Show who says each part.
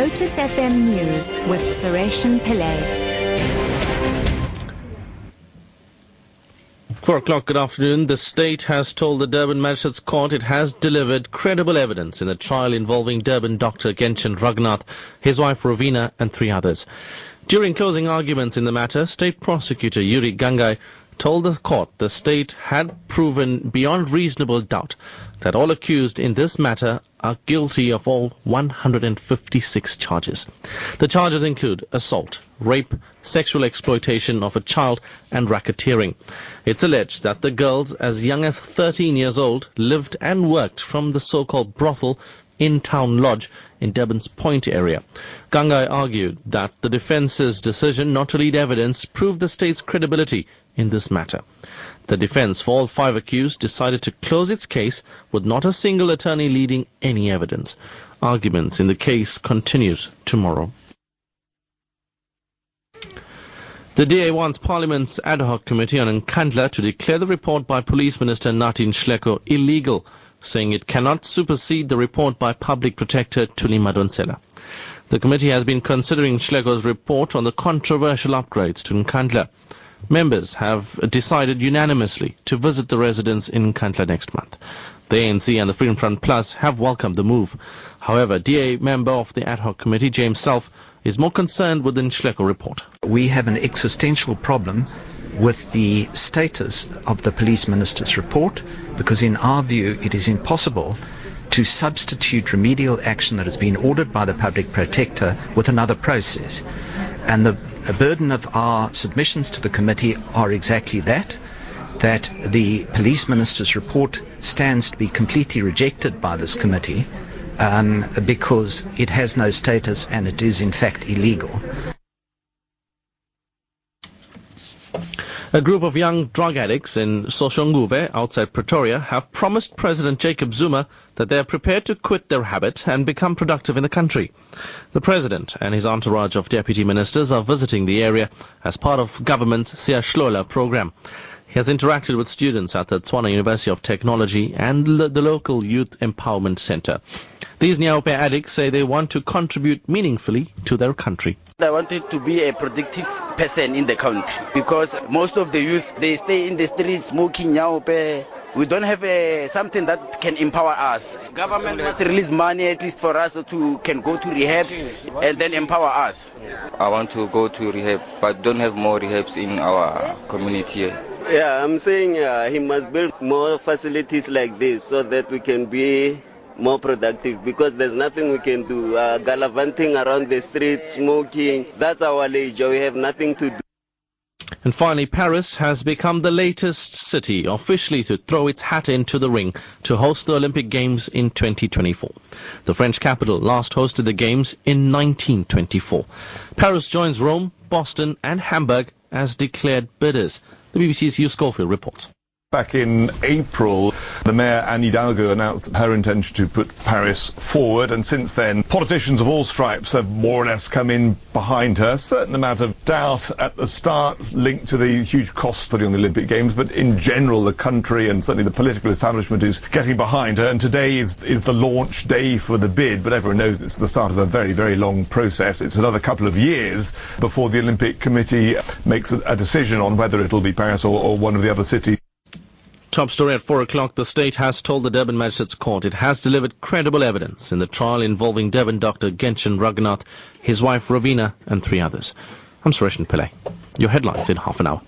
Speaker 1: Lotus FM News with Sureshan Pillay.
Speaker 2: Four o'clock, good afternoon. The state has told the Durban Magistrates Court it has delivered credible evidence in the trial involving Durban doctor Genshin Raghunath, his wife Rovina, and three others. During closing arguments in the matter, State Prosecutor Yuri Gangai told the court the state had proven beyond reasonable doubt that all accused in this matter are guilty of all 156 charges. The charges include assault, rape, sexual exploitation of a child, and racketeering. It's alleged that the girls, as young as 13 years old, lived and worked from the so-called brothel in Town Lodge in Durban's Point area. Gangai argued that the defense's decision not to lead evidence proved the state's credibility in this matter. The defense for all five accused decided to close its case with not a single attorney leading any evidence. Arguments in the case continues tomorrow. The DA wants Parliament's ad hoc committee on Nkandla to declare the report by Police Minister Nathi Nhleko illegal, saying it cannot supersede the report by Public Protector Thuli Madonsela. The committee has been considering Nhleko's report on the controversial upgrades to Nkandla. Members have decided unanimously to visit the residents in Nkandla next month. The ANC and the Freedom Front Plus have welcomed the move. However, DA member of the ad hoc committee, James Selfe, is more concerned with the Nhleko report.
Speaker 3: We have an existential problem with the status of the police minister's report because in our view it is impossible to substitute remedial action that has been ordered by the public protector with another process. And the burden of our submissions to the committee are exactly that that the police minister's report stands to be completely rejected by this committee um, because it has no status and it is in fact illegal.
Speaker 2: A group of young drug addicts in Soshanguve outside Pretoria have promised President Jacob Zuma that they are prepared to quit their habit and become productive in the country. The president and his entourage of deputy ministers are visiting the area as part of government's Siyahlola program. He has interacted with students at the Tshwane University of Technology and the local Youth Empowerment Center. These Nyaope addicts say they want to contribute meaningfully to their country.
Speaker 4: I wanted to be a productive person in the country because most of the youth they stay in the streets smoking Nyaope. We don't have a, something that can empower us. Government must release money at least for us to can go to rehabs and then empower us.
Speaker 5: I want to go to rehab, but don't have more rehabs in our community.
Speaker 6: Yeah, I'm saying uh, he must build more facilities like this so that we can be more productive because there's nothing we can do. Uh, gallivanting around the streets, smoking, that's our leisure. We have nothing to do.
Speaker 2: And finally, Paris has become the latest city officially to throw its hat into the ring to host the Olympic Games in 2024. The French capital last hosted the Games in 1924. Paris joins Rome, Boston and Hamburg as declared bidders. The BBC's Hugh Schofield reports.
Speaker 7: Back in April, the mayor, Anne Hidalgo, announced her intention to put Paris forward, and since then, politicians of all stripes have more or less come in behind her. A certain amount of doubt at the start linked to the huge costs putting on the Olympic Games, but in general, the country and certainly the political establishment is getting behind her, and today is, is the launch day for the bid, but everyone knows it's the start of a very, very long process. It's another couple of years before the Olympic Committee makes a, a decision on whether it'll be Paris or, or one of the other cities.
Speaker 2: Top story at 4 o'clock. The state has told the Durban Magistrates Court it has delivered credible evidence in the trial involving Durban doctor Genshin Raghunath, his wife Ravina, and three others. I'm Suresh Pillay. Your headlines in half an hour.